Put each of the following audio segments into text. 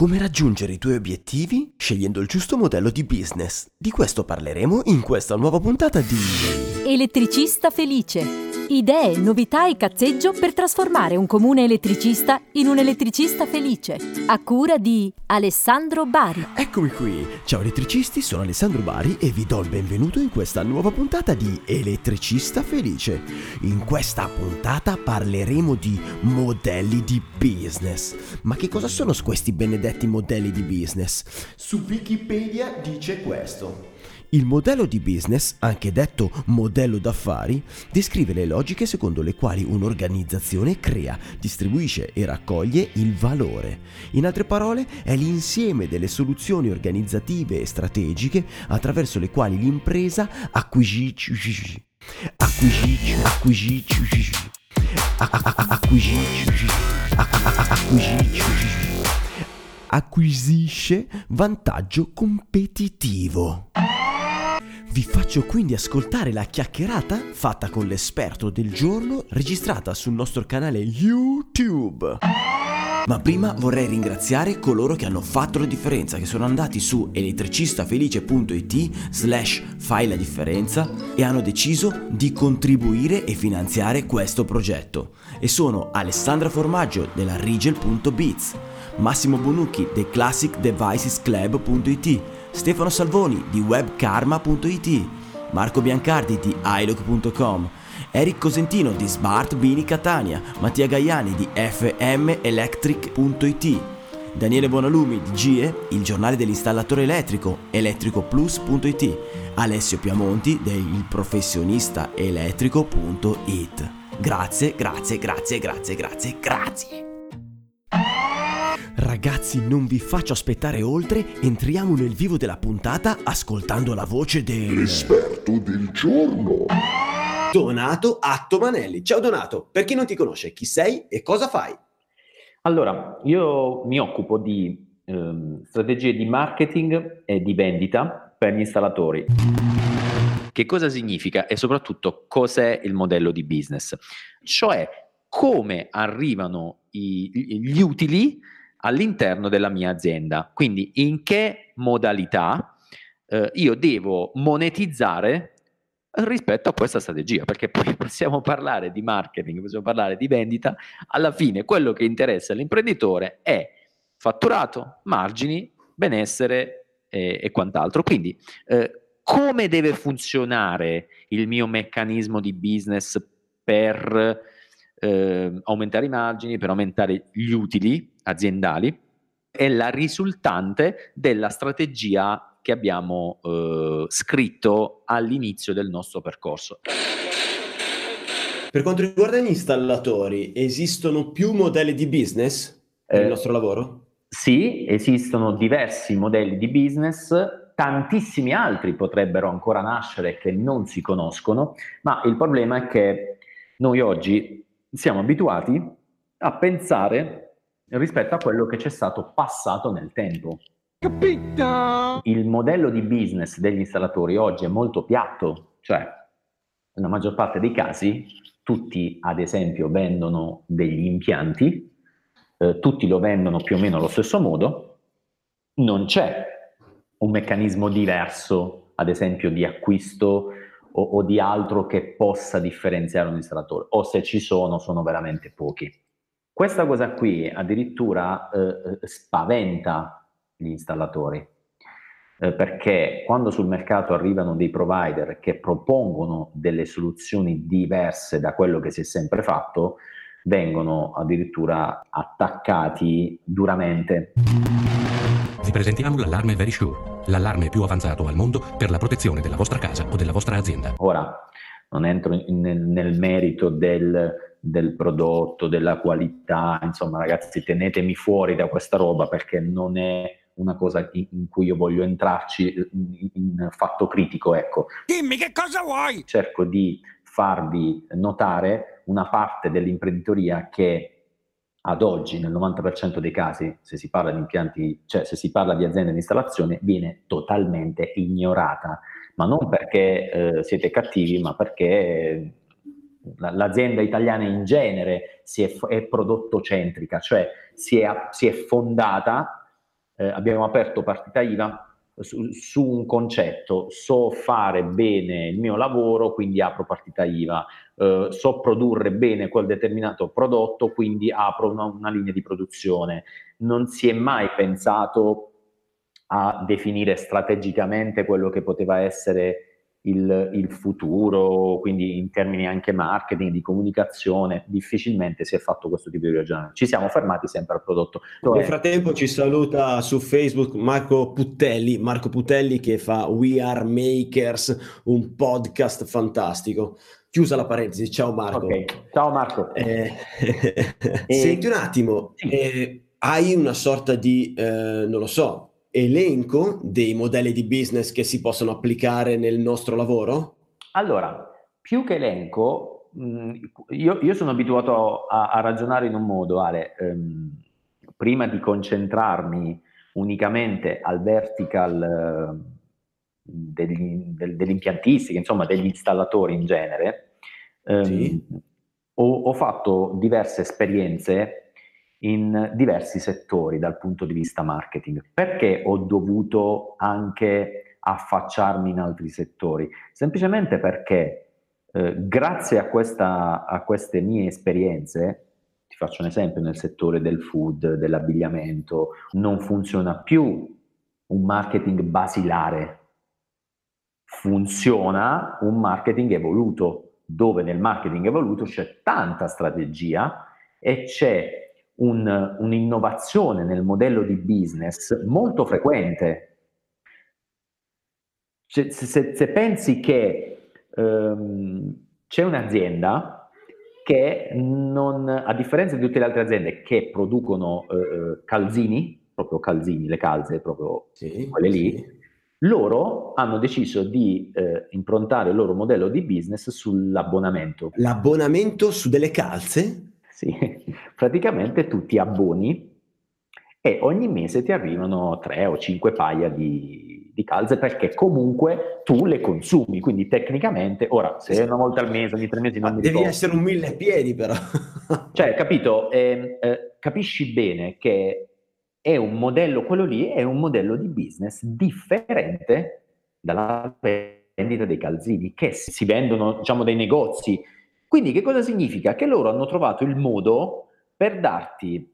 Come raggiungere i tuoi obiettivi scegliendo il giusto modello di business. Di questo parleremo in questa nuova puntata di Elettricista felice. Idee, novità e cazzeggio per trasformare un comune elettricista in un elettricista felice. A cura di Alessandro Bari. Eccomi qui. Ciao elettricisti, sono Alessandro Bari e vi do il benvenuto in questa nuova puntata di Elettricista Felice. In questa puntata parleremo di modelli di business. Ma che cosa sono questi benedetti modelli di business? Su Wikipedia dice questo. Il modello di business, anche detto modello d'affari, descrive le logiche secondo le quali un'organizzazione crea, distribuisce e raccoglie il valore. In altre parole, è l'insieme delle soluzioni organizzative e strategiche attraverso le quali l'impresa acquisisce acquisisce vantaggio competitivo. Vi faccio quindi ascoltare la chiacchierata fatta con l'esperto del giorno registrata sul nostro canale YouTube. Ma prima vorrei ringraziare coloro che hanno fatto la differenza, che sono andati su elettricistafelice.it slash fai la differenza e hanno deciso di contribuire e finanziare questo progetto. E sono Alessandra Formaggio della Rigel.biz, Massimo Bonucchi del ClassicDevicesClub.it, Stefano Salvoni di webkarma.it, Marco Biancardi di iLook.com, Eric Cosentino di Smart Bini Catania, Mattia Gaiani di fmelectric.it, Daniele Bonalumi di GIE, il giornale dell'installatore elettrico, elettricoplus.it, Alessio Piamonti del professionista elettrico.it. Grazie, grazie, grazie, grazie, grazie, grazie. Ragazzi, non vi faccio aspettare oltre, entriamo nel vivo della puntata ascoltando la voce del... L'esperto del giorno. Donato Attomanelli. Ciao Donato, per chi non ti conosce, chi sei e cosa fai? Allora, io mi occupo di ehm, strategie di marketing e di vendita per gli installatori. Che cosa significa e soprattutto cos'è il modello di business? Cioè come arrivano i, gli utili all'interno della mia azienda. Quindi in che modalità eh, io devo monetizzare rispetto a questa strategia, perché poi possiamo parlare di marketing, possiamo parlare di vendita, alla fine quello che interessa all'imprenditore è fatturato, margini, benessere e, e quant'altro. Quindi eh, come deve funzionare il mio meccanismo di business per eh, aumentare i margini, per aumentare gli utili aziendali, è la risultante della strategia che abbiamo eh, scritto all'inizio del nostro percorso. Per quanto riguarda gli installatori, esistono più modelli di business per Eh, nostro lavoro? Sì, esistono diversi modelli di business, tantissimi altri potrebbero ancora nascere che non si conoscono, ma il problema è che noi oggi siamo abituati a pensare rispetto a quello che c'è stato passato nel tempo. Il modello di business degli installatori oggi è molto piatto, cioè nella maggior parte dei casi tutti ad esempio vendono degli impianti, eh, tutti lo vendono più o meno allo stesso modo, non c'è un meccanismo diverso ad esempio di acquisto o, o di altro che possa differenziare un installatore, o se ci sono sono veramente pochi. Questa cosa qui addirittura eh, eh, spaventa gli installatori, eh, perché quando sul mercato arrivano dei provider che propongono delle soluzioni diverse da quello che si è sempre fatto, vengono addirittura attaccati duramente. Vi presentiamo l'allarme Very Sure, l'allarme più avanzato al mondo per la protezione della vostra casa o della vostra azienda. Ora non entro in- nel merito del del prodotto, della qualità, insomma ragazzi tenetemi fuori da questa roba perché non è una cosa in cui io voglio entrarci in fatto critico, ecco. Dimmi che cosa vuoi? Cerco di farvi notare una parte dell'imprenditoria che ad oggi nel 90% dei casi, se si parla di impianti, cioè se si parla di aziende di installazione, viene totalmente ignorata, ma non perché eh, siete cattivi, ma perché l'azienda italiana in genere si è, è prodottocentrica, cioè si è, si è fondata, eh, abbiamo aperto partita IVA su, su, un concetto, so fare bene il mio lavoro, quindi apro partita IVA, eh, so produrre bene quel determinato prodotto, quindi apro una, una linea di produzione. Non si è mai pensato a definire strategicamente quello che poteva essere il, il, futuro, quindi in termini anche marketing, di comunicazione, difficilmente si è fatto questo tipo di ragionamento. Ci siamo fermati sempre al prodotto. Nel frattempo ci saluta su Facebook Marco Puttelli, Marco Puttelli che fa We Are Makers, un podcast fantastico. Chiusa la parentesi, ciao Marco. Okay. Ciao Marco. Eh, Senti un attimo, eh, hai una sorta di, eh, non lo so, elenco dei modelli di business che si possono applicare nel nostro lavoro? Allora, più che elenco, mh, io, io, sono abituato a, a, ragionare in un modo, Ale, ehm, prima di concentrarmi unicamente al vertical eh, degli, del, dell'impiantistica, insomma degli installatori in genere, ehm, sì. ho, ho fatto diverse esperienze in diversi settori dal punto di vista marketing. Perché ho dovuto anche affacciarmi in altri settori? Semplicemente perché eh, grazie a, questa, a queste mie esperienze, ti faccio un esempio, nel settore del food, dell'abbigliamento, non funziona più un marketing basilare, funziona un marketing evoluto, dove nel marketing evoluto c'è tanta strategia e c'è un, un'innovazione nel modello di business molto frequente. Se, se, se pensi che um, c'è un'azienda che non, a differenza di tutte le altre aziende che producono uh, calzini, proprio calzini, le calze, proprio sì, quelle lì, sì. loro hanno deciso di uh, improntare il loro modello di business sull'abbonamento. L'abbonamento su delle calze? Sì, praticamente tu ti abboni e ogni mese ti arrivano tre o cinque paia di, di, calze perché comunque tu le consumi, quindi tecnicamente, ora se una volta al mese, ogni tre mesi non mi devi ricordo. essere un mille piedi però. cioè, capito, eh, eh, capisci bene che è un modello, quello lì è un modello di business differente dalla vendita dei calzini che si vendono, diciamo, dai negozi quindi che cosa significa? Che loro hanno trovato il modo per darti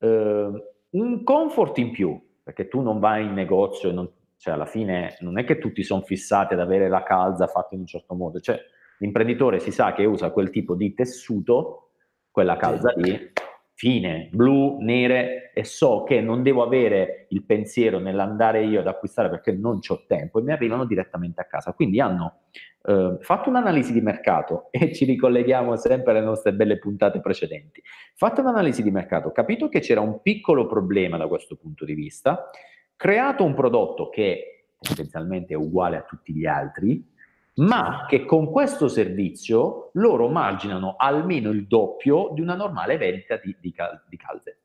eh, un comfort in più, perché tu non vai in negozio e non, cioè alla fine non è che tutti sono fissati ad avere la calza fatta in un certo modo, cioè l'imprenditore si sa che usa quel tipo di tessuto, quella calza lì, fine, blu, nere e so che non devo avere il pensiero nell'andare io ad acquistare perché non ho tempo e mi arrivano direttamente a casa. Quindi hanno eh, fatto un'analisi di mercato e ci ricolleghiamo sempre alle nostre belle puntate precedenti. Fatto un'analisi di mercato, capito che c'era un piccolo problema da questo punto di vista, creato un prodotto che potenzialmente è uguale a tutti gli altri, ma che con questo servizio loro marginano almeno il doppio di una normale vendita di, di, cal- di calze.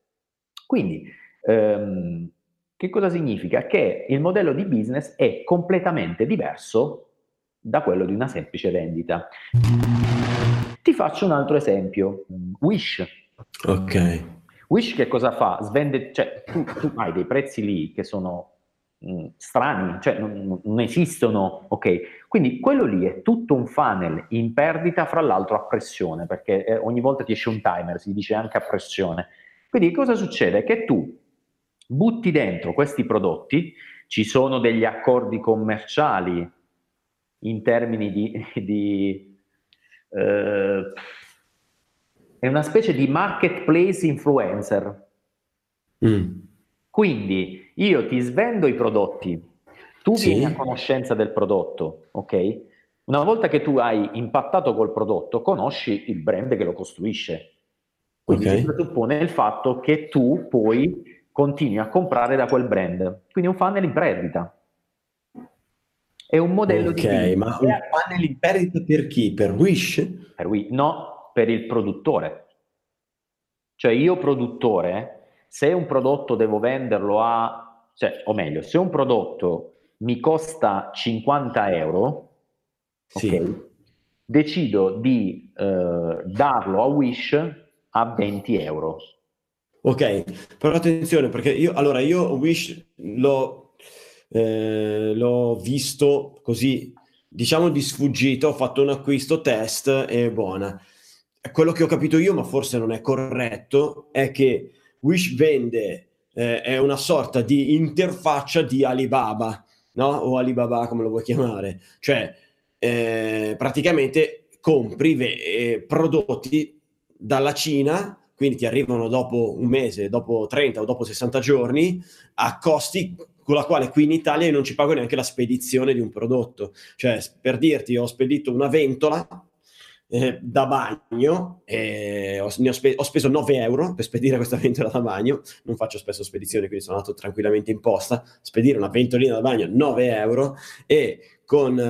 Quindi, ehm, che cosa significa? Che il modello di business è completamente diverso da quello di una semplice vendita. Ti faccio un altro esempio, Wish. Ok. Wish che cosa fa? Svende, cioè tu, tu hai dei prezzi lì che sono mh, strani, cioè non, non, esistono, ok? Quindi quello lì è tutto un funnel in perdita, fra l'altro a pressione, perché eh, ogni volta ti esce un timer, si dice anche a pressione. Quindi cosa succede? Che tu butti dentro questi prodotti, ci sono degli accordi commerciali in termini di... di eh, è una specie di marketplace influencer. Mm. Quindi io ti svendo i prodotti, tu sì. vieni a conoscenza del prodotto, ok? Una volta che tu hai impattato col prodotto, conosci il brand che lo costruisce. Quindi Ok. si presuppone il fatto che tu poi continui a comprare da quel brand. Quindi un funnel in perdita. È un modello di Ok, ma un funnel in perdita per chi? Per Wish? Per Wii- no, per il produttore. Cioè io produttore, se un prodotto devo venderlo a, cioè, o meglio, se un prodotto mi costa 50 euro, Sì. ok, decido di eh, darlo a Wish a 20 euro. Ok, però attenzione perché io, allora io Wish l'ho, eh, l'ho visto così, diciamo di sfuggito, ho fatto un acquisto test e buona. Quello che ho capito io, ma forse non è corretto, è che Wish vende, eh, è una sorta di interfaccia di Alibaba, no? O Alibaba come lo vuoi chiamare, cioè eh, praticamente compri ve- eh, prodotti dalla Cina, quindi ti arrivano dopo un mese, dopo 30 o dopo 60 giorni, a costi con la quale qui in Italia io non ci pago neanche la spedizione di un prodotto. Cioè, per dirti, ho spedito una ventola eh, da bagno, e ho, ho, spe- ho speso 9 euro per spedire questa ventola da bagno, non faccio spesso spedizioni, quindi sono andato tranquillamente in posta, spedire una ventolina da bagno 9 euro. E con eh,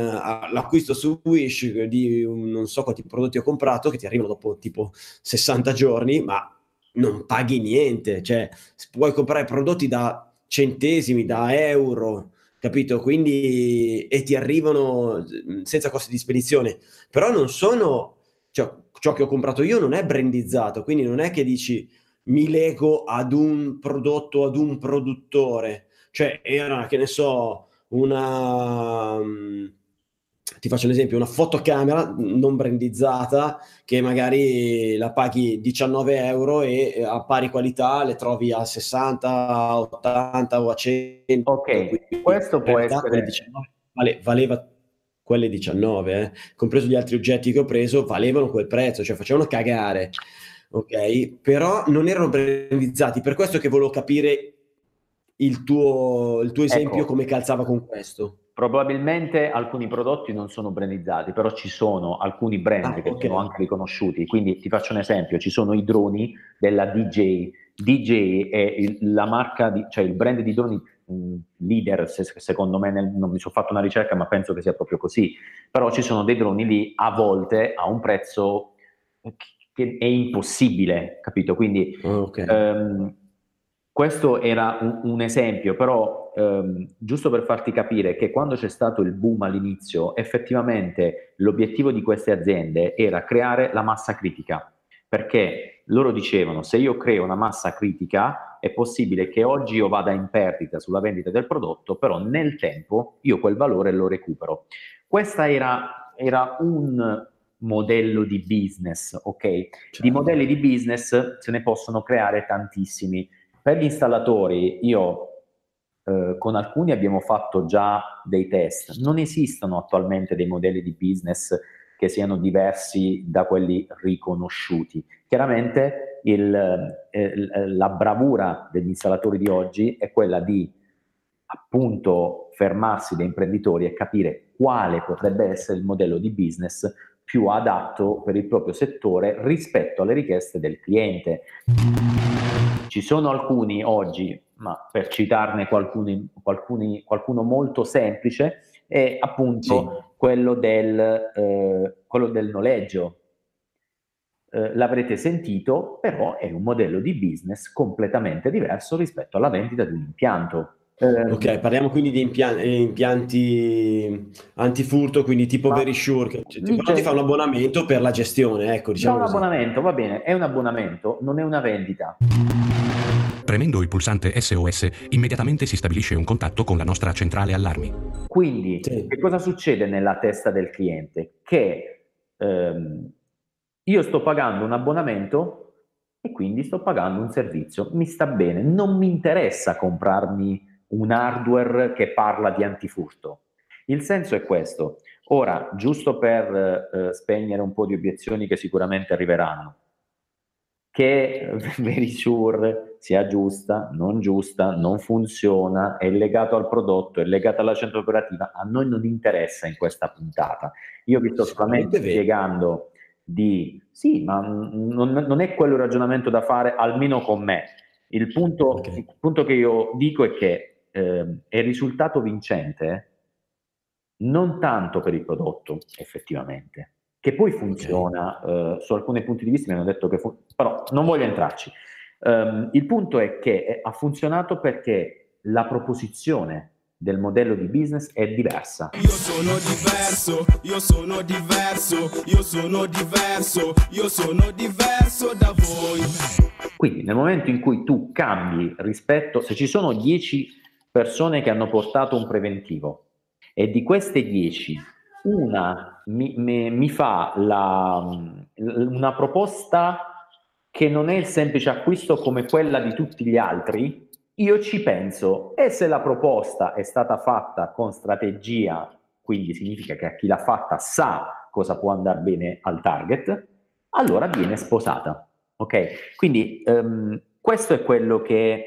l'acquisto su Wish di un- non so quanti prodotti ho comprato che ti arrivano dopo tipo 60 giorni, ma non paghi niente, cioè puoi comprare prodotti da centesimi, da euro, capito? Quindi e ti arrivano mm, senza costi di spedizione, però non sono cioè, ciò che ho comprato io non è brandizzato, quindi non è che dici mi lego ad un prodotto, ad un produttore, cioè era che ne so una mm, ti faccio un esempio, una fotocamera non brandizzata che magari la paghi 19 euro e eh, a pari qualità le trovi a 60, 80 o a 100. Ok, Quindi, questo può realtà essere- quelle 19 vale- valeva quelle 19, eh, compreso gli altri oggetti che ho preso, valevano quel prezzo, cioè facevano cagare, ok? Però non erano brandizzati, per questo che volevo capire il tuo, il tuo esempio Ecco. come calzava con questo. Probabilmente alcuni prodotti non sono brandizzati, però ci sono alcuni brand Ah, che ok. sono anche riconosciuti. Quindi ti faccio un esempio: ci sono i droni della DJ. DJ è il, la marca, di, cioè il brand di droni mh, leader, se- secondo me, nel- non mi sono fatto una ricerca, ma penso che sia proprio così. Però ci sono dei droni lì a volte a un prezzo che è impossibile, capito? Quindi Ah, ok. Questo era un, un esempio, però ehm, giusto per farti capire che quando c'è stato il boom all'inizio, effettivamente l'obiettivo di queste aziende era creare la massa critica, perché loro dicevano se io creo una massa critica è possibile che oggi io vada in perdita sulla vendita del prodotto, però nel tempo io quel valore lo recupero. Questo era, era un modello di business, ok? Di Certo. modelli di business se ne possono creare tantissimi. Per gli installatori, io eh, con alcuni abbiamo fatto già dei test. Non esistono attualmente dei modelli di business che siano diversi da quelli riconosciuti. Chiaramente il, eh, l- la bravura degli installatori di oggi è quella di appunto fermarsi da imprenditori e capire quale potrebbe essere il modello di business più adatto per il proprio settore rispetto alle richieste del cliente. Ci sono alcuni oggi, ma per citarne qualcuni, qualcuni- qualcuno molto semplice, è appunto quello, del, eh, quello del noleggio. Eh, l'avrete sentito, però è un modello di business completamente diverso rispetto alla vendita di un impianto. Eh, Ok, parliamo quindi di impian- eh, impianti antifurto, quindi tipo Ma- Verisure, che però c'è- ti fa un abbonamento per la gestione, ecco, No, diciamo un abbonamento, va bene, è un abbonamento, non è una vendita. Premendo il pulsante SOS, immediatamente si stabilisce un contatto con la nostra centrale allarmi. Quindi, Sì. che cosa succede nella testa del cliente? Che ehm, io sto pagando un abbonamento e quindi sto pagando un servizio. Mi sta bene, non mi interessa comprarmi un hardware che parla di antifurto. Il senso è questo. Ora, giusto per eh, spegnere un po' di obiezioni che sicuramente arriveranno, che Verisure sia giusta, non giusta, non funziona, è legato al prodotto, è legato alla centro operativa, a noi non interessa in questa puntata. Io vi sto solamente spiegando di sì, ma non, non, è quello il ragionamento da fare, almeno con me. Il punto, okay. il punto che io dico è che eh, è il risultato vincente non tanto per il prodotto, effettivamente, che poi funziona, okay. eh, su alcuni punti di vista mi hanno detto che funziona, però non voglio entrarci. Um, il punto è che è, ha funzionato perché la proposizione del modello di business è diversa. Io sono diverso, io sono diverso, io sono diverso, io sono diverso da voi. Quindi nel momento in cui tu cambi rispetto, se ci sono 10 persone che hanno portato un preventivo e di queste 10 una mi, mi, mi fa la, una proposta che non è il semplice acquisto come quella di tutti gli altri, io ci penso e se la proposta è stata fatta con strategia, quindi significa che chi l'ha fatta sa cosa può andare bene al target, allora viene sposata. Ok? Quindi um, questo è quello che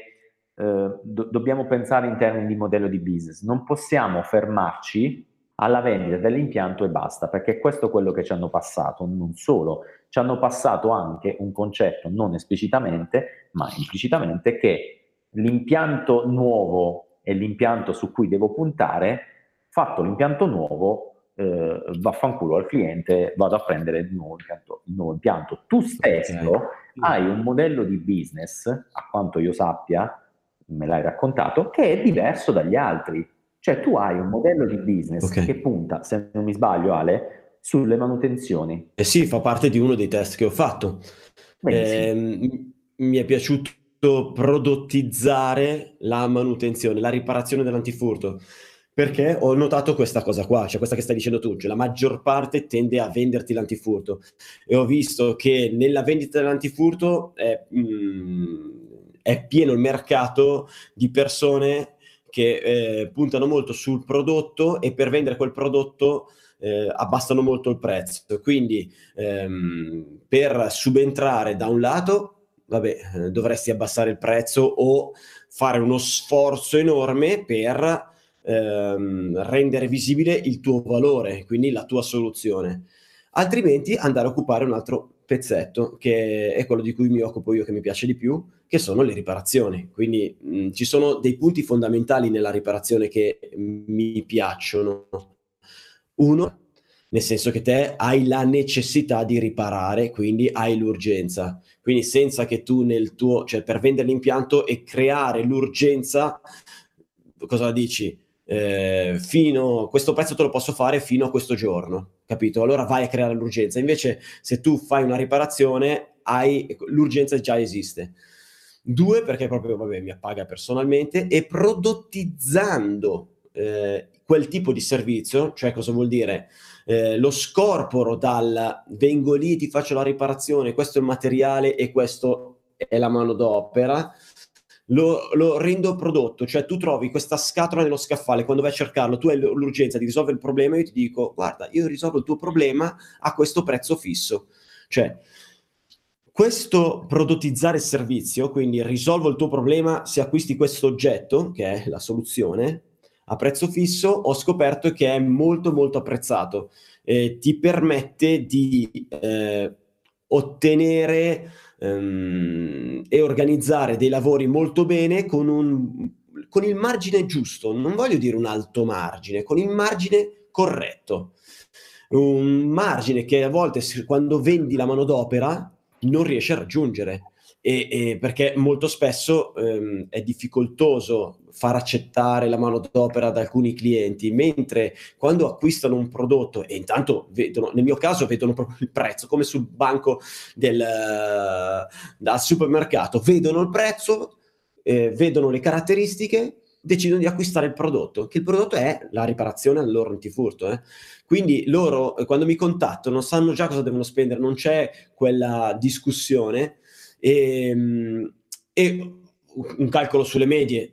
uh, do- dobbiamo pensare in termini di modello di business. Non possiamo fermarci alla vendita dell'impianto e basta, perché questo è quello che ci hanno passato, non solo, ci hanno passato anche un concetto non esplicitamente, ma implicitamente, che l'impianto nuovo è l'impianto su cui devo puntare, fatto l'impianto nuovo, eh, vaffanculo al cliente, vado a prendere il nuovo impianto. Il nuovo impianto. Tu stesso okay. hai un modello di business, a quanto io sappia, me l'hai raccontato, che è diverso dagli altri cioè tu hai un modello di business okay. che punta, se non mi sbaglio Ale, sulle manutenzioni. Eh sì, fa parte di uno dei test che ho fatto. Eh, mi è piaciuto prodottizzare la manutenzione, la riparazione dell'antifurto perché ho notato questa cosa qua, cioè questa che stai dicendo tu, cioè la maggior parte tende a venderti l'antifurto e ho visto che nella vendita dell'antifurto è, mm, è pieno il mercato di persone che eh, puntano molto sul prodotto e per vendere quel prodotto eh, abbassano molto il prezzo. Quindi ehm, per subentrare da un lato, vabbè, eh, dovresti abbassare il prezzo o fare uno sforzo enorme per ehm, rendere visibile il tuo valore, quindi la tua soluzione. Altrimenti andare a occupare un altro pezzetto che è quello di cui mi occupo io, che mi piace di più, che sono le riparazioni. Quindi mh, ci sono dei punti fondamentali nella riparazione che mi piacciono. Uno, nel senso che te hai la necessità di riparare, quindi hai l'urgenza. Quindi senza che tu nel tuo, cioè per vendere l'impianto e creare l'urgenza, cosa dici? Eh, fino questo prezzo te lo posso fare fino a questo giorno capito? Allora vai a creare l'urgenza. Invece, se tu fai una riparazione, hai, l'urgenza già esiste. Due, perché proprio vabbè, mi appaga personalmente, e prodottizzando eh, quel tipo di servizio, cioè cosa vuol dire? Eh, lo scorporo dal vengo lì, ti faccio la riparazione, questo è il materiale e questo è la mano d'opera, lo, lo, rendo prodotto, cioè tu trovi questa scatola nello scaffale, quando vai a cercarlo, tu hai l'urgenza di risolvere il problema, io ti dico, guarda, io risolvo il tuo problema a questo prezzo fisso. Cioè, questo prodottizzare servizio, quindi risolvo il tuo problema se acquisti questo oggetto, che è la soluzione, a prezzo fisso, ho scoperto che è molto molto apprezzato. Eh, ti permette di eh, ottenere ehm, e organizzare dei lavori molto bene con, un, con il margine giusto, non voglio dire un alto margine, con il margine corretto. Un margine che a volte quando vendi la manodopera non riesci a raggiungere. E, e perché molto spesso ehm, è difficoltoso far accettare la manodopera ad alcuni clienti, mentre quando acquistano un prodotto e intanto vedono, nel mio caso vedono proprio il prezzo, come sul banco del, uh, supermercato, vedono il prezzo, eh, vedono le caratteristiche, decidono di acquistare il prodotto, che il prodotto è la riparazione al loro antifurto. Eh. Quindi loro, eh, quando mi contattano, sanno già cosa devono spendere, non c'è quella discussione e, ehm, e un calcolo sulle medie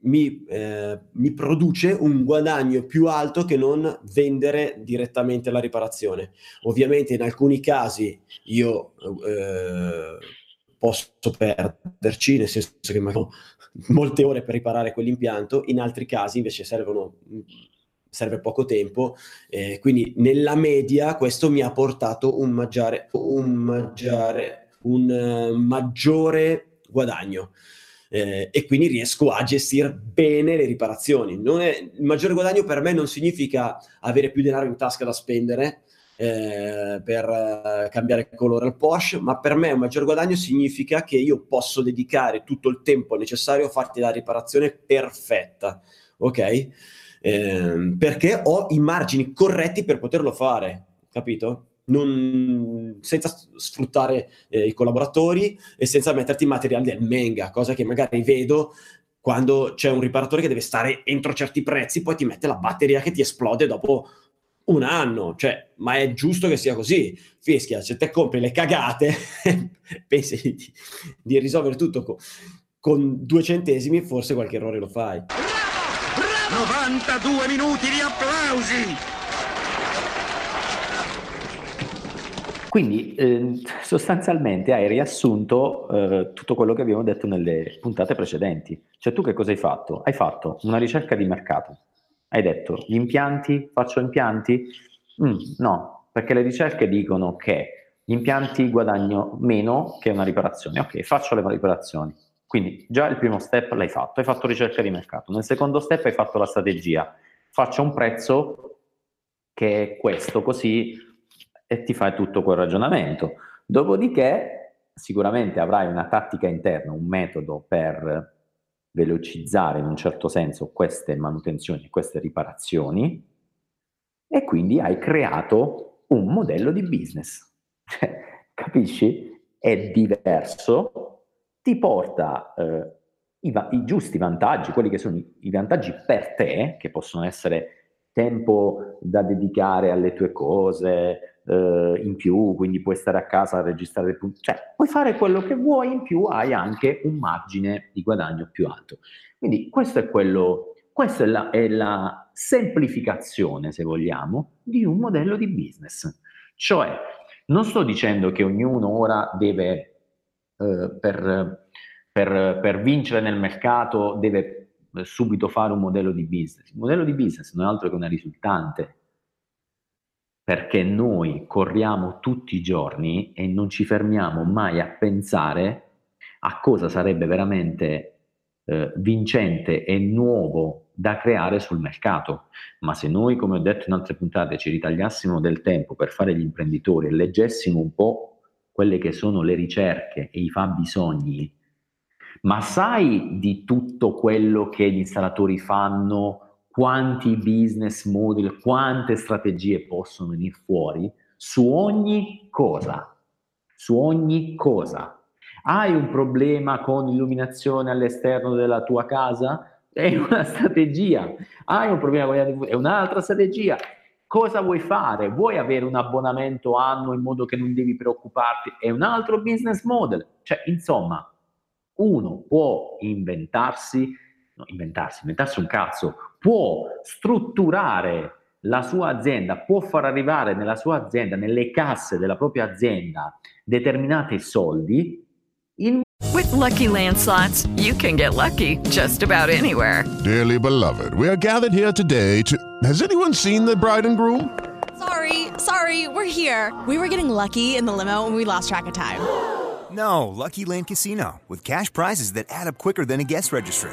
mi, eh, mi, produce un guadagno più alto che non vendere direttamente la riparazione. Ovviamente in alcuni casi io eh, posso perderci, nel senso che molte ore per riparare quell'impianto, in altri casi invece servono, serve poco tempo, eh, quindi nella media questo mi ha portato un maggiore, un maggiore, un, uh, maggiore guadagno. Eh, e quindi riesco a gestire bene le riparazioni. È, il maggiore guadagno per me non significa avere più denaro in tasca da spendere, eh, per eh, cambiare colore al Porsche, ma per me un maggior guadagno significa che io posso dedicare tutto il tempo necessario a farti la riparazione perfetta, ok? Eh, perché ho i margini corretti per poterlo fare, capito? Non, senza sfruttare eh, i collaboratori e senza metterti materiali del menga, cosa che magari vedo quando c'è un riparatore che deve stare entro certi prezzi, poi ti mette la batteria che ti esplode dopo un anno, cioè, ma è giusto che sia così. Fischia, se te compri le cagate, pensi di, di, risolvere tutto con, con due centesimi, forse qualche errore lo fai. Bravo! Bravo! 92 minuti di applausi! Quindi eh, sostanzialmente hai riassunto eh, tutto quello che abbiamo detto nelle puntate precedenti. Cioè tu che cosa hai fatto? Hai fatto una ricerca di mercato, hai detto gli impianti, faccio impianti? Mm, no, perché le ricerche dicono che gli impianti guadagno meno che una riparazione. Ok, faccio le riparazioni. Quindi già il primo step l'hai fatto, hai fatto ricerca di mercato. Nel secondo step hai fatto la strategia. Faccio un prezzo che è questo, così e ti fai tutto quel ragionamento. Dopodiché sicuramente avrai una tattica interna, un metodo per velocizzare in un certo senso queste manutenzioni, queste riparazioni e quindi hai creato un modello di business. Capisci? È diverso, ti porta eh, i, va- i, giusti vantaggi, quelli che sono i, i vantaggi per te, che possono essere tempo da dedicare alle tue cose eh, in più, quindi puoi stare a casa a registrare punti, cioè puoi fare quello che vuoi in più, hai anche un margine di guadagno più alto. Quindi questo è quello, questa è la, è la semplificazione, se vogliamo, di un modello di business. Cioè, non sto dicendo che ognuno ora deve, eh, per, per, per vincere nel mercato, deve subito fare un modello di business. Il modello di business non è altro che una risultante, perché noi corriamo tutti i giorni e non ci fermiamo mai a pensare a cosa sarebbe veramente eh, vincente e nuovo da creare sul mercato. Ma se noi, come ho detto in altre puntate, ci ritagliassimo del tempo per fare gli imprenditori e leggessimo un po' quelle che sono le ricerche e i fabbisogni ma sai di tutto quello che gli installatori fanno, quanti business model, quante strategie possono venire fuori su ogni cosa? Su ogni cosa. Hai un problema con illuminazione all'esterno della tua casa? È una strategia. Hai un problema con gli è un'altra strategia. Cosa vuoi fare? Vuoi avere un abbonamento annuo in modo che non devi preoccuparti? È un altro business model. Cioè, insomma, uno può inventarsi, no, inventarsi, inventarsi un cazzo, può strutturare la sua azienda, può far arrivare nella sua azienda, nelle casse della propria azienda, determinati soldi. In... With lucky landslots, you can get lucky just about anywhere. Dearly beloved, we are gathered here today to. Has anyone seen the bride and groom? Sorry, sorry, we're here. We were getting lucky in the limo and we lost track of time. No, Lucky Land Casino, with cash prizes that add up quicker than a guest registry.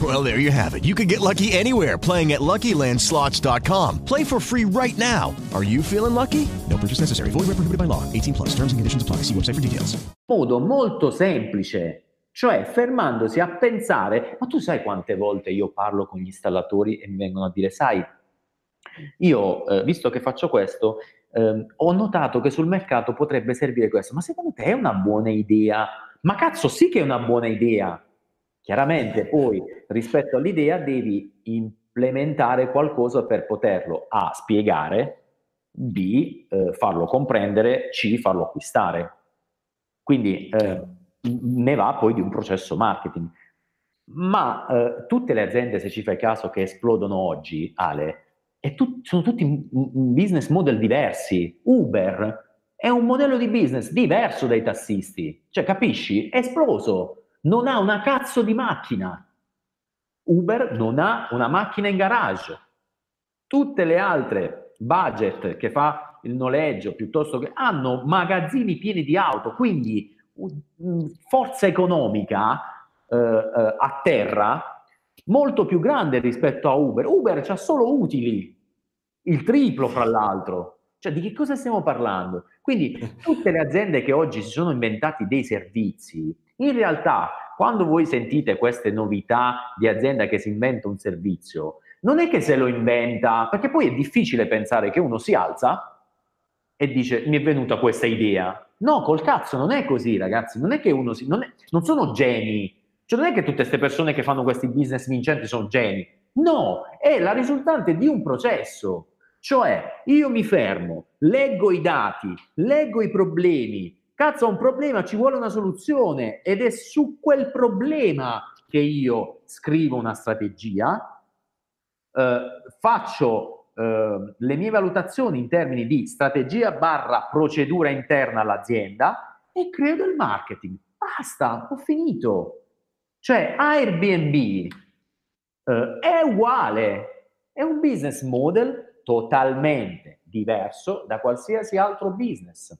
Well, there you have it. You can get lucky anywhere playing at LuckyLandSlots.com. Play for free right now. Are you feeling lucky? No purchase necessary. Void where prohibited by law. 18 plus. Terms and conditions apply. See website for details. Modo molto semplice. Cioè, fermandosi a pensare, ma tu sai quante volte io parlo con gli installatori e mi vengono a dire, sai, io, eh, visto che faccio questo, ehm, ho notato che sul mercato potrebbe servire questo, ma secondo te è una buona idea? Ma cazzo sì che è una buona idea. Chiaramente poi rispetto all'idea devi implementare qualcosa per poterlo A spiegare, B eh, farlo comprendere, C farlo acquistare. Quindi eh, ne va poi di un processo marketing. Ma eh, tutte le aziende, se ci fai caso, che esplodono oggi, Ale, tu- sono tutti business model diversi. Uber è un modello di business diverso dai tassisti. Cioè, capisci? È esploso. Non ha una cazzo di macchina. Uber non ha una macchina in garage. Tutte le altre budget che fa il noleggio piuttosto che hanno magazzini pieni di auto, quindi forza economica eh, eh, a terra molto più grande rispetto a Uber. Uber ha solo utili, il triplo fra l'altro. Cioè, di che cosa stiamo parlando? Quindi tutte le aziende che oggi si sono inventati dei servizi, in realtà, quando voi sentite queste novità di azienda che si inventa un servizio, non è che se lo inventa, perché poi è difficile pensare che uno si alza e dice mi è venuta questa idea. No, col cazzo non è così, ragazzi. Non è che uno si. Non, è, non sono geni. Cioè, non è che tutte queste persone che fanno questi business vincenti sono geni. No, è la risultante di un processo. Cioè, io mi fermo, leggo i dati, leggo i problemi. Cazzo, ho un problema, ci vuole una soluzione ed è su quel problema che io scrivo una strategia, eh, faccio Ehm, le mie valutazioni in termini di strategia barra procedura interna all'azienda e credo il marketing. Basta, ho finito. Cioè Airbnb eh, è uguale, è un business model totalmente diverso da qualsiasi altro business.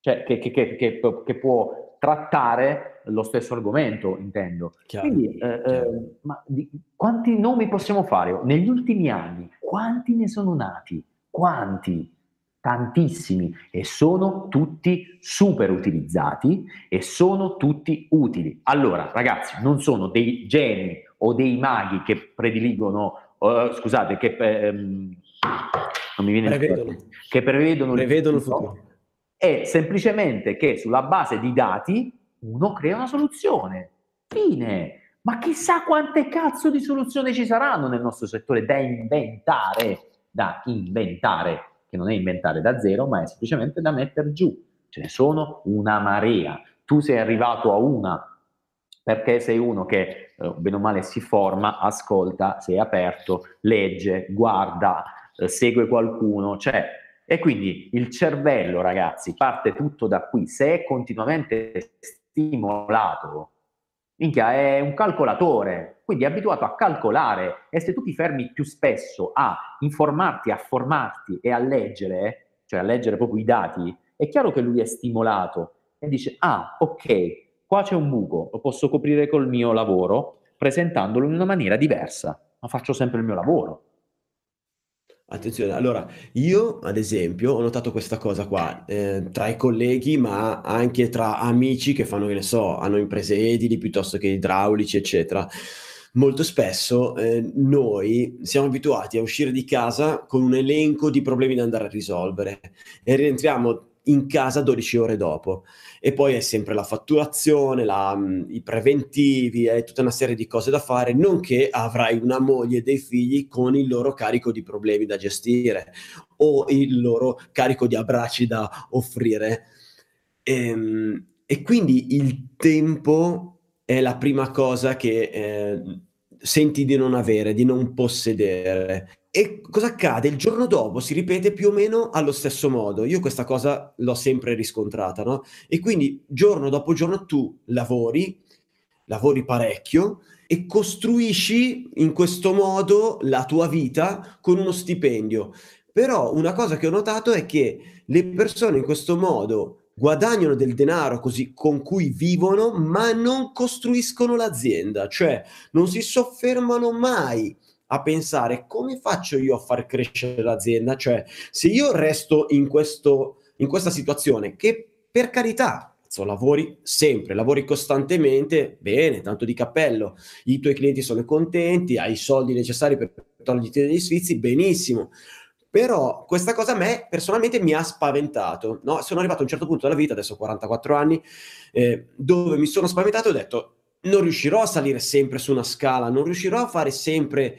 Cioè, che, che, che, che può trattare lo stesso argomento, intendo. Chiaro, Quindi, eh, eh, ma di, quanti nomi possiamo fare? Negli ultimi anni, quanti ne sono nati? Quanti? Tantissimi e sono tutti super utilizzati e sono tutti utili. Allora, ragazzi, non sono dei geni o dei maghi che prediligono, uh, scusate, che ehm, non mi viene prevedono. che prevedono, prevedono il futuro. Futuro è semplicemente che sulla base di dati uno crea una soluzione. Fine. Ma chissà quante cazzo di soluzioni ci saranno nel nostro settore da inventare, da inventare, che non è inventare da zero, ma è semplicemente da mettere giù. Ce ne sono una marea. Tu sei arrivato a una perché sei uno che eh, bene o male si forma, ascolta, sei aperto, legge, guarda, eh, segue qualcuno, cioè e quindi il cervello, ragazzi, parte tutto da qui. Se è continuamente stimolato, minchia, è un calcolatore, quindi è abituato a calcolare. E se tu ti fermi più spesso a informarti, a formarti e a leggere, cioè a leggere proprio i dati, è chiaro che lui è stimolato e dice, ah, ok, qua c'è un buco, lo posso coprire col mio lavoro presentandolo in una maniera diversa, ma faccio sempre il mio lavoro. Attenzione, allora io ad esempio ho notato questa cosa qua eh, tra i colleghi, ma anche tra amici che fanno, che ne so, hanno imprese edili piuttosto che idraulici, eccetera. Molto spesso eh, noi siamo abituati a uscire di casa con un elenco di problemi da andare a risolvere e rientriamo in casa 12 ore dopo. E poi è sempre la fatturazione, la, mm, i preventivi, è tutta una serie di cose da fare, nonché avrai una moglie e dei figli con il loro carico di problemi da gestire o il loro carico di abbracci da offrire. E, ehm, e quindi il tempo è la prima cosa che eh, senti di non avere, di non possedere. E cosa accade? Il giorno dopo si ripete più o meno allo stesso modo. Io questa cosa l'ho sempre riscontrata, no? E quindi giorno dopo giorno tu lavori, lavori parecchio e costruisci in questo modo la tua vita con uno stipendio. Però una cosa che ho notato è che le persone in questo modo guadagnano del denaro così con cui vivono, ma non costruiscono l'azienda, cioè non si soffermano mai a pensare come faccio io a far crescere l'azienda, cioè se io resto in, questo, in questa situazione che per carità so, lavori sempre, lavori costantemente, bene, tanto di cappello, i tuoi clienti sono contenti, hai i soldi necessari per toglierti degli sfizi, benissimo, Però questa cosa a me personalmente mi ha spaventato. No? Sono arrivato a un certo punto della vita, adesso ho 44 anni, eh, dove mi sono spaventato e ho detto non riuscirò a salire sempre su una scala, non riuscirò a fare sempre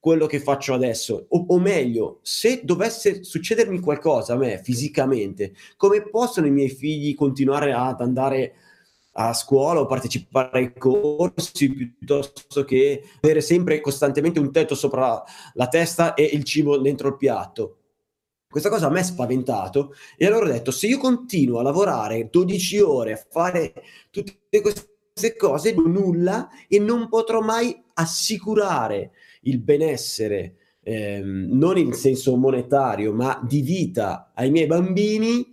quello che faccio adesso, o, o, meglio, se dovesse succedermi qualcosa a me fisicamente, come possono i miei figli continuare ad andare a scuola o partecipare ai corsi piuttosto che avere sempre costantemente un tetto sopra la testa e il cibo dentro il piatto? Questa cosa a me ha spaventato e allora ho detto se io continuo a lavorare 12 ore a fare tutte queste cose nulla e non potrò mai assicurare il benessere, ehm, non in senso monetario, ma di vita ai miei bambini,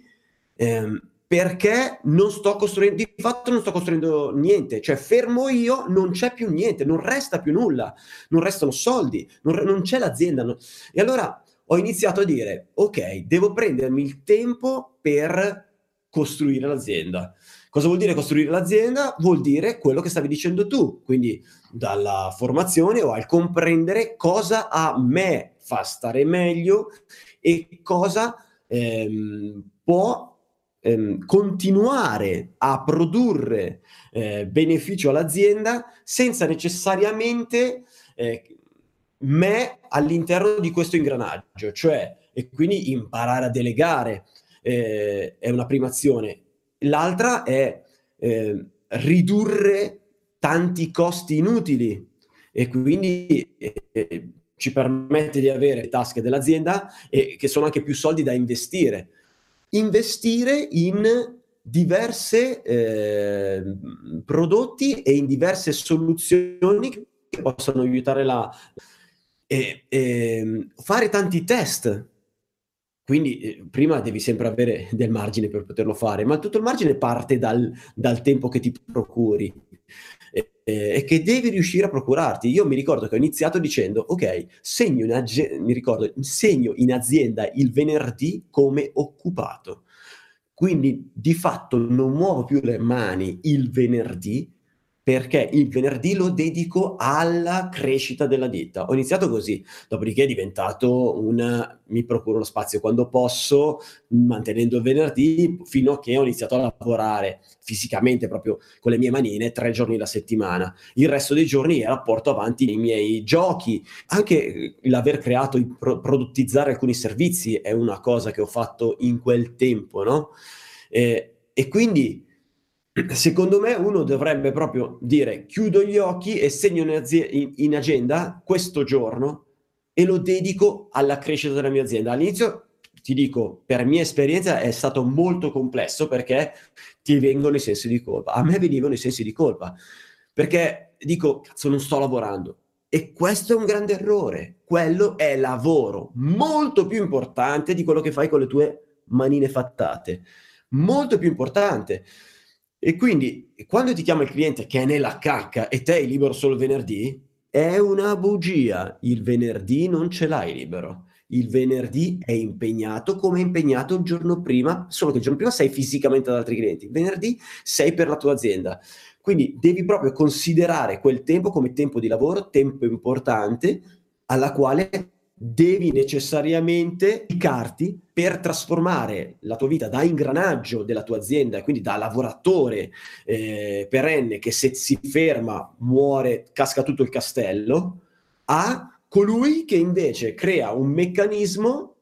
ehm, perché non sto costruendo, di fatto non sto costruendo niente, cioè fermo io, non c'è più niente, non resta più nulla, non restano soldi, non, non c'è l'azienda. No? E allora ho iniziato a dire, ok, devo prendermi il tempo per costruire l'azienda. Cosa vuol dire costruire l'azienda? Vuol dire quello che stavi dicendo tu, quindi dalla formazione o al comprendere cosa a me fa stare meglio e cosa ehm, può ehm, continuare a produrre eh, beneficio all'azienda senza necessariamente eh, me all'interno di questo ingranaggio, cioè e quindi imparare a delegare eh, è una prima azione l'altra è eh, ridurre tanti costi inutili e quindi eh, ci permette di avere le tasche dell'azienda e che sono anche più soldi da investire. Investire in diversi eh, prodotti e in diverse soluzioni che possono aiutare la... E, e fare tanti test quindi eh, prima devi sempre avere del margine per poterlo fare, ma tutto il margine parte dal, dal tempo che ti procuri eh, e che devi riuscire a procurarti. Io mi ricordo che ho iniziato dicendo, ok, segno in, ag- ricordo, segno in azienda il venerdì come occupato. Quindi di fatto non muovo più le mani il venerdì, perché il venerdì lo dedico alla crescita della ditta. Ho iniziato così, dopodiché è diventato un mi procuro lo spazio quando posso, mantenendo il venerdì, fino a che ho iniziato a lavorare fisicamente proprio con le mie manine tre giorni alla settimana. Il resto dei giorni era porto avanti i miei giochi. Anche l'aver creato, pro- produttizzare alcuni servizi è una cosa che ho fatto in quel tempo, no? e, e quindi secondo me uno dovrebbe proprio dire chiudo gli occhi e segno in, azi- in, in, agenda questo giorno e lo dedico alla crescita della mia azienda. All'inizio ti dico, per mia esperienza è stato molto complesso perché ti vengono i sensi di colpa. A me venivano i sensi di colpa perché dico, cazzo, non sto lavorando. E questo è un grande errore. Quello è lavoro molto più importante di quello che fai con le tue manine fattate. Molto più importante. E quindi quando ti chiama il cliente che è nella cacca e te hai libero solo il venerdì, è una bugia. Il venerdì non ce l'hai libero. Il venerdì è impegnato come è impegnato il giorno prima, solo che il giorno prima sei fisicamente ad altri clienti. Il venerdì sei per la tua azienda. Quindi devi proprio considerare quel tempo come tempo di lavoro, tempo importante, alla quale devi necessariamente dedicarti per trasformare la tua vita da ingranaggio della tua azienda, quindi da lavoratore eh, perenne che se si ferma muore, casca tutto il castello, a colui che invece crea un meccanismo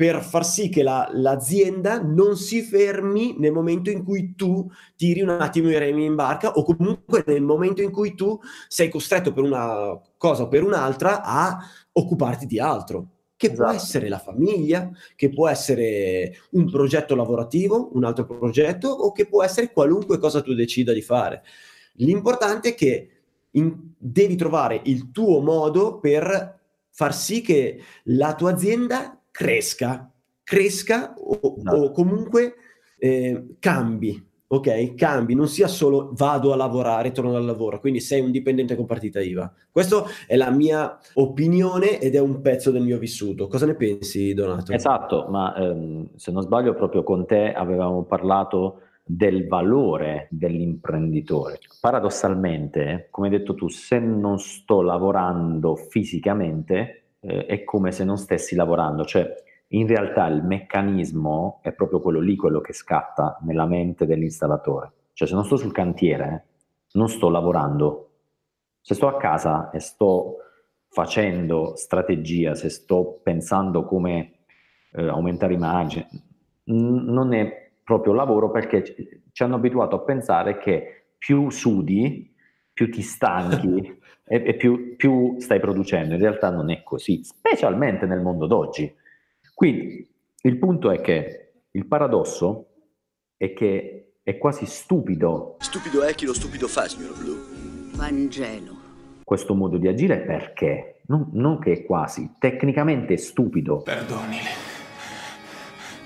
per far sì che la, l'azienda non si fermi nel momento in cui tu tiri un attimo i remi in barca o comunque nel momento in cui tu sei costretto per una cosa o per un'altra a occuparti di altro, che esatto. può essere la famiglia, che può essere un progetto lavorativo, un altro progetto o che può essere qualunque cosa tu decida di fare. L'importante è che in, devi trovare il tuo modo per far sì che la tua azienda cresca, cresca o, o comunque eh, cambi, ok? Cambi, non sia solo vado a lavorare, torno dal lavoro, quindi sei un dipendente con partita IVA. Questa è la mia opinione ed è un pezzo del mio vissuto. Cosa ne pensi, Donato? Esatto, ma ehm, se non sbaglio proprio con te avevamo parlato del valore dell'imprenditore. Paradossalmente, come hai detto tu, se non sto lavorando fisicamente, eh, è come se non stessi lavorando, cioè in realtà il meccanismo è proprio quello lì, quello che scatta nella mente dell'installatore. Cioè se non sto sul cantiere, non sto lavorando. Se sto a casa e sto facendo strategia, se sto pensando come eh, aumentare i margini, non è proprio lavoro perché ci hanno abituato a pensare che più sudi, più ti stanchi e, e più, più stai producendo. In realtà non è così, specialmente nel mondo d'oggi. Quindi il punto è che il paradosso è che è quasi stupido. Stupido è chi lo stupido fa, signor Blu. Vangelo. Questo modo di agire perché? Non, non che è quasi, tecnicamente è stupido. Perdonili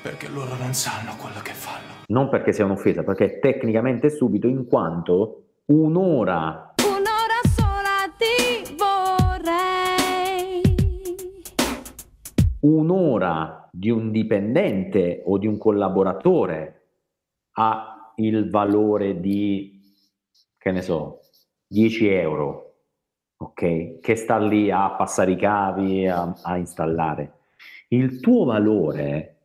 perché loro non sanno quello che fanno. Non perché sia un'offesa, perché è tecnicamente stupido in quanto un'ora. Un'ora Un'ora di un dipendente o di un collaboratore ha il valore di, che ne so, 10 euro, ok? Che sta lì a passare i cavi, a, a installare. Il tuo valore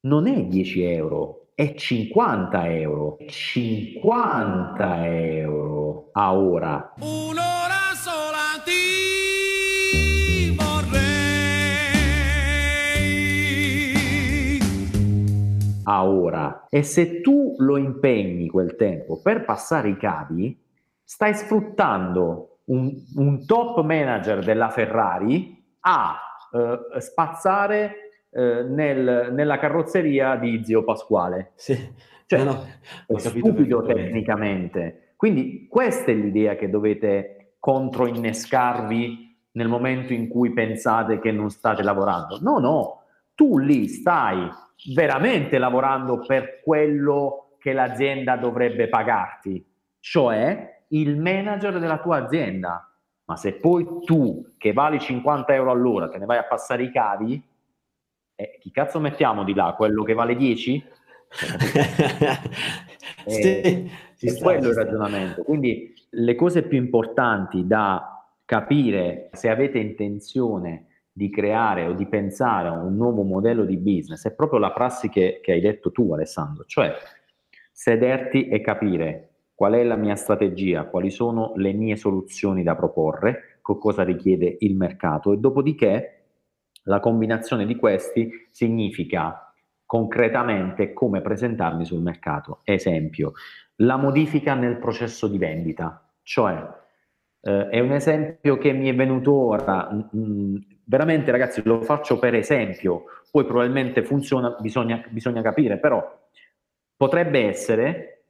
non è 10 euro, è 50 euro. 50 euro a ora. Un'ora A ora. E se tu lo impegni quel tempo per passare i cavi, stai sfruttando un, un top manager della Ferrari a eh, spazzare eh, nel, nella carrozzeria di zio Pasquale. Sì. Cioè, no, no, è stupido tecnicamente. Quindi questa è l'idea che dovete controinnescarvi nel momento in cui pensate che non state lavorando. No, no, tu lì stai veramente lavorando per quello che l'azienda dovrebbe pagarti, cioè il manager della tua azienda. Ma se poi tu, che vali 50 euro all'ora, te ne vai a passare i cavi, eh, chi cazzo mettiamo di là? Quello che vale 10? eh, sì, è quello il ragionamento. Quindi le cose più importanti da capire se avete intenzione di creare o di pensare a un nuovo modello di business è proprio la prassi che, che hai detto tu Alessandro, cioè sederti e capire qual è la mia strategia, quali sono le mie soluzioni da proporre, cosa richiede il mercato e dopodiché la combinazione di questi significa concretamente come presentarmi sul mercato. Esempio, la modifica nel processo di vendita, cioè eh, è un esempio che mi è venuto ora, mh, veramente ragazzi lo faccio per esempio, poi probabilmente funziona, bisogna, bisogna capire, però potrebbe essere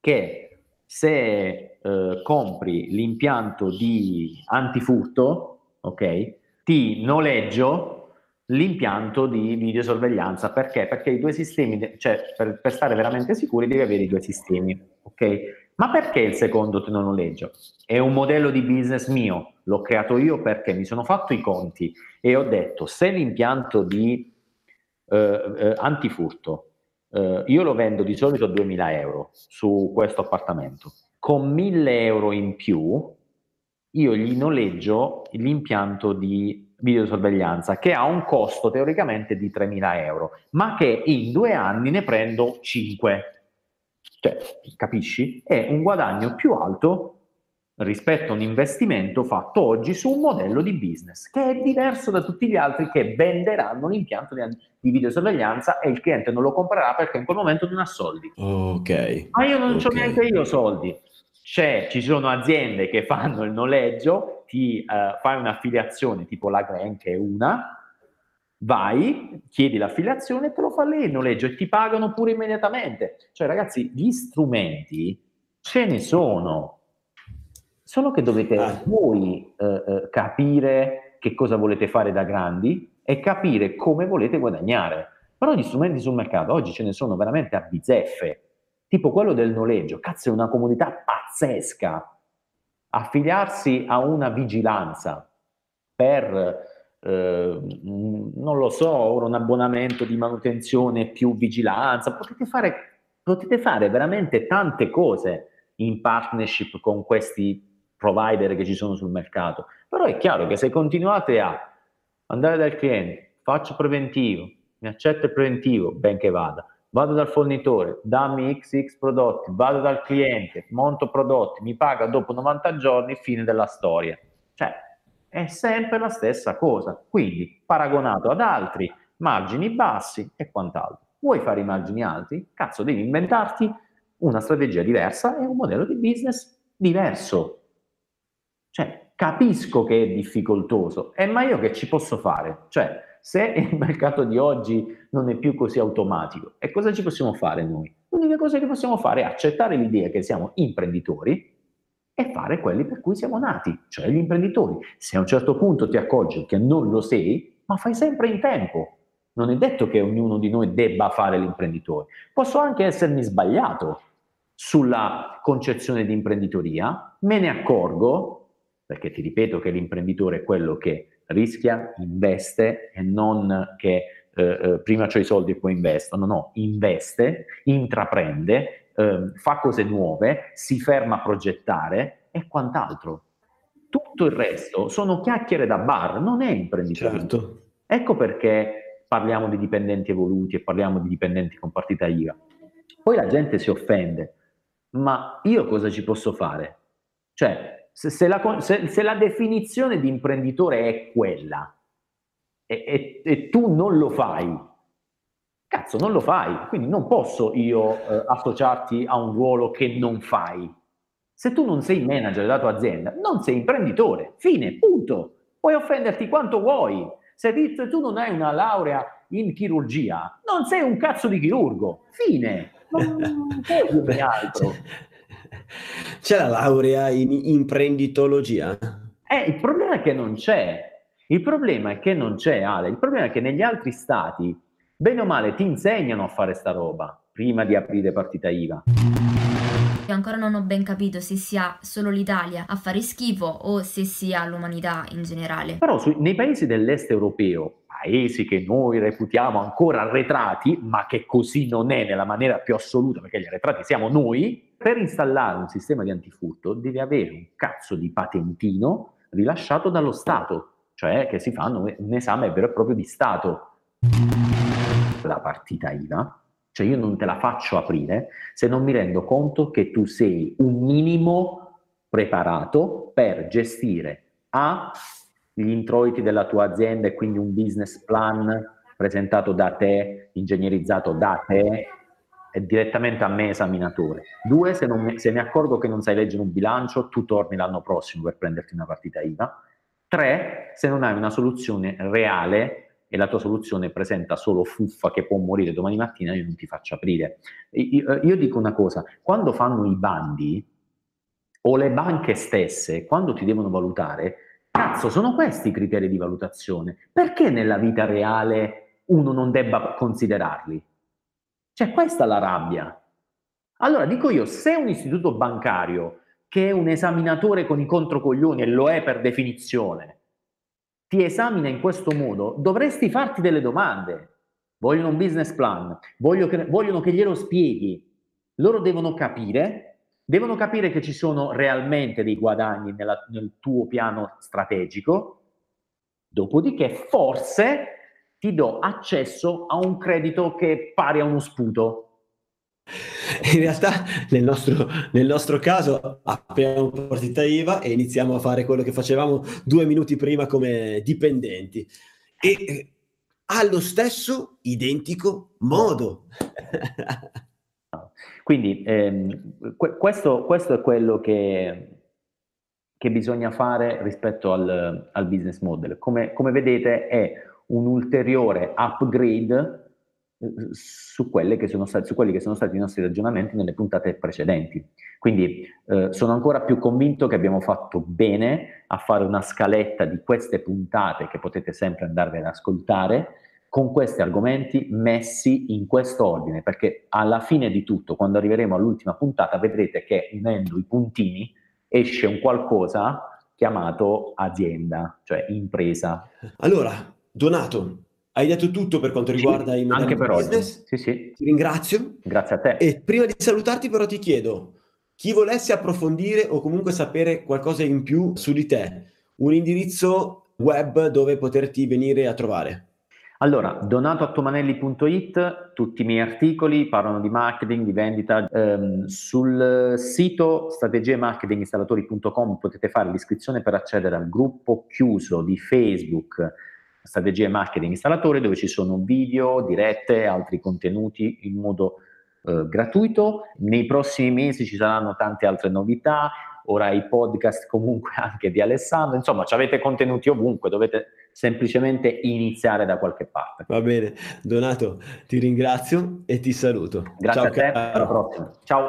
che se eh, compri l'impianto di antifurto, ok, ti noleggio l'impianto di videosorveglianza. Perché? Perché i due sistemi, cioè per, per, stare veramente sicuri devi avere i due sistemi, ok? Ma perché il secondo te non noleggio? È un modello di business mio, l'ho creato io perché mi sono fatto i conti e ho detto se l'impianto di eh, eh, antifurto eh, io lo vendo di solito a 2000 euro su questo appartamento, con 1000 euro in più io gli noleggio l'impianto di videosorveglianza che ha un costo teoricamente di 3.000 euro, ma che in due anni ne prendo 5. Cioè, capisci? È un guadagno più alto rispetto a un investimento fatto oggi su un modello di business che è diverso da tutti gli altri che venderanno l'impianto di, videosorveglianza e il cliente non lo comprerà perché in quel momento non ha soldi. Ok. Ma io non okay. ho neanche io soldi. C'è, ci sono aziende che fanno il noleggio, ti uh, fai un'affiliazione tipo la Gren che è una, vai, chiedi l'affiliazione e te lo fa lei il noleggio e ti pagano pure immediatamente. Cioè ragazzi, gli strumenti ce ne sono, solo che dovete ah. voi uh, uh, capire che cosa volete fare da grandi e capire come volete guadagnare. Però gli strumenti sul mercato oggi ce ne sono veramente a bizzeffe tipo quello del noleggio, cazzo è una comunità pazzesca. Affiliarsi a una vigilanza per, eh, non lo so, ora un abbonamento di manutenzione più vigilanza, potete fare, potete fare veramente tante cose in partnership con questi provider che ci sono sul mercato. Però è chiaro che se continuate a andare dal cliente, faccio preventivo, mi accetta il preventivo, ben che vada, vado dal fornitore, dammi XX prodotti, vado dal cliente, monto prodotti, mi paga dopo 90 giorni, fine della storia. Cioè, è sempre la stessa cosa. Quindi, paragonato ad altri, margini bassi e quant'altro. Vuoi fare i margini alti? Cazzo, devi inventarti una strategia diversa e un modello di business diverso. Cioè, capisco che è difficoltoso, eh, ma io che ci posso fare? Cioè, se il mercato di oggi non è più così automatico, e cosa ci possiamo fare noi? L'unica cosa che possiamo fare è accettare l'idea che siamo imprenditori e fare quelli per cui siamo nati, cioè gli imprenditori. Se a un certo punto ti accorgi che non lo sei, ma fai sempre in tempo. Non è detto che ognuno di noi debba fare l'imprenditore. Posso anche essermi sbagliato sulla concezione di imprenditoria, me ne accorgo, perché ti ripeto che l'imprenditore è quello che rischia, investe e non che eh, eh, prima c'ho i soldi e poi investo, no, no, investe, intraprende, eh, fa cose nuove, si ferma a progettare e quant'altro. Tutto il resto sono chiacchiere da bar, non è imprenditoria. Certo. Ecco perché parliamo di dipendenti evoluti e parliamo di dipendenti con partita IVA. Poi la gente si offende, ma io cosa ci posso fare? Cioè, se, se, la, se, se, la, definizione di imprenditore è quella e, e, e, tu non lo fai, cazzo, non lo fai. Quindi non posso io eh, associarti a un ruolo che non fai. Se tu non sei manager della tua azienda, non sei imprenditore. Fine, punto. Puoi offenderti quanto vuoi. Se tu non hai una laurea in chirurgia, non sei un cazzo di chirurgo. Fine. Non puoi dirmi altro. C'è la laurea in imprenditologia? Eh, il problema è che non c'è. Il problema è che non c'è, Ale. Il problema è che negli altri stati, bene o male, ti insegnano a fare sta roba prima di aprire partita IVA. Io ancora non ho ben capito se sia solo l'Italia a fare schifo o se sia l'umanità in generale. Però su, nei paesi dell'est europeo, paesi che noi reputiamo ancora arretrati, ma che così non è nella maniera più assoluta, perché gli arretrati siamo noi, per installare un sistema di antifurto devi avere un cazzo di patentino rilasciato dallo Stato, cioè che si fanno un esame vero e proprio di Stato. La partita IVA, cioè io non te la faccio aprire se non mi rendo conto che tu sei un minimo preparato per gestire A, gli introiti della tua azienda e quindi un business plan presentato da te, ingegnerizzato da te, direttamente a me esaminatore. Due, se, mi, se mi accorgo che non sai leggere un bilancio, tu torni l'anno prossimo per prenderti una partita IVA. Tre, se non hai una soluzione reale e la tua soluzione presenta solo fuffa che può morire domani mattina, io non ti faccio aprire. Io, io dico una cosa, quando fanno i bandi, o le banche stesse, quando ti devono valutare, cazzo, sono questi i criteri di valutazione. Perché nella vita reale uno non debba considerarli? Cioè, questa è la rabbia. Allora, dico io, se un istituto bancario, che è un esaminatore con i controcoglioni, e lo è per definizione, ti esamina in questo modo, dovresti farti delle domande. Vogliono un business plan, voglio che, vogliono che glielo spieghi. Loro devono capire, devono capire che ci sono realmente dei guadagni nella, nel tuo piano strategico, dopodiché forse ti do accesso a un credito che è pari a uno sputo. In realtà nel nostro, nel nostro caso apriamo partita IVA e iniziamo a fare quello che facevamo due minuti prima come dipendenti. E allo stesso identico modo. Quindi ehm, questo, questo, è quello che, che bisogna fare rispetto al, al business model. Come, come vedete è un ulteriore upgrade eh, su, stati, su, quelli che sono stati i nostri ragionamenti nelle puntate precedenti. Quindi eh, sono ancora più convinto che abbiamo fatto bene a fare una scaletta di queste puntate che potete sempre andarvi ad ascoltare con questi argomenti messi in questo ordine, perché alla fine di tutto, quando arriveremo all'ultima puntata, vedrete che unendo i puntini esce un qualcosa chiamato azienda, cioè impresa. Allora, Donato, hai detto tutto per quanto riguarda sì, i modelli anche per business. Oggi. Sì, sì. Ti ringrazio. Grazie a te. E prima di salutarti però ti chiedo, chi volesse approfondire o comunque sapere qualcosa in più su di te, un indirizzo web dove poterti venire a trovare? Allora, donatoattomanelli.it, tutti i miei articoli parlano di marketing, di vendita. Ehm, sul sito strategiemarketinginstallatori.com potete fare l'iscrizione per accedere al gruppo chiuso di Facebook Strategie Marketing Installatori dove ci sono video, dirette, altri contenuti in modo eh, gratuito. Nei prossimi mesi ci saranno tante altre novità, ora i podcast comunque anche di Alessandro, insomma avete contenuti ovunque, dovete semplicemente iniziare da qualche parte. Va bene, Donato, ti ringrazio e ti saluto. Grazie Ciao, a te, caro. alla prossima. Ciao.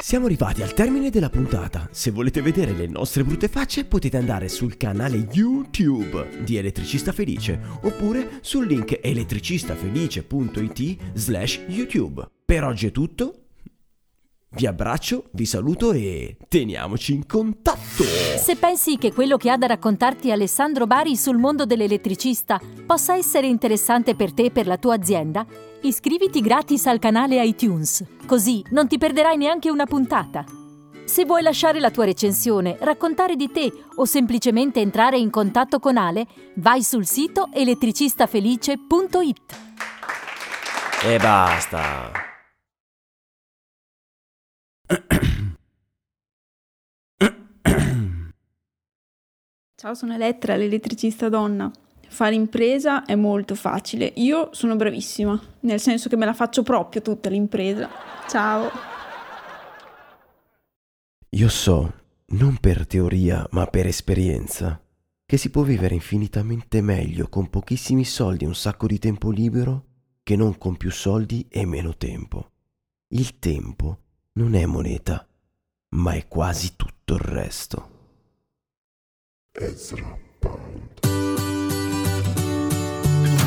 Siamo arrivati al termine della puntata. Se volete vedere le nostre brutte facce potete andare sul canale YouTube di Elettricista Felice oppure sul link elettricistafelice.it slash YouTube. Per oggi è tutto. Vi abbraccio, vi saluto e teniamoci in contatto! Se pensi che quello che ha da raccontarti Alessandro Bari sul mondo dell'elettricista possa essere interessante per te e per la tua azienda, iscriviti gratis al canale iTunes, così non ti perderai neanche una puntata. Se vuoi lasciare la tua recensione, raccontare di te o semplicemente entrare in contatto con Ale, vai sul sito elettricistafelice.it. E basta! Ciao, sono Elettra, l'elettricista donna. Fare impresa è molto facile. Io sono bravissima, nel senso che me la faccio proprio tutta l'impresa. Ciao. Io so, non per teoria ma per esperienza, che si può vivere infinitamente meglio con pochissimi soldi e un sacco di tempo libero che non con più soldi e meno tempo. Il tempo non è moneta, ma è quasi tutto il resto. Ezra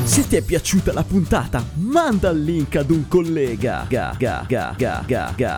Se ti è piaciuta la puntata, manda il link ad un collega. Ga, ga, ga, ga, ga, ga.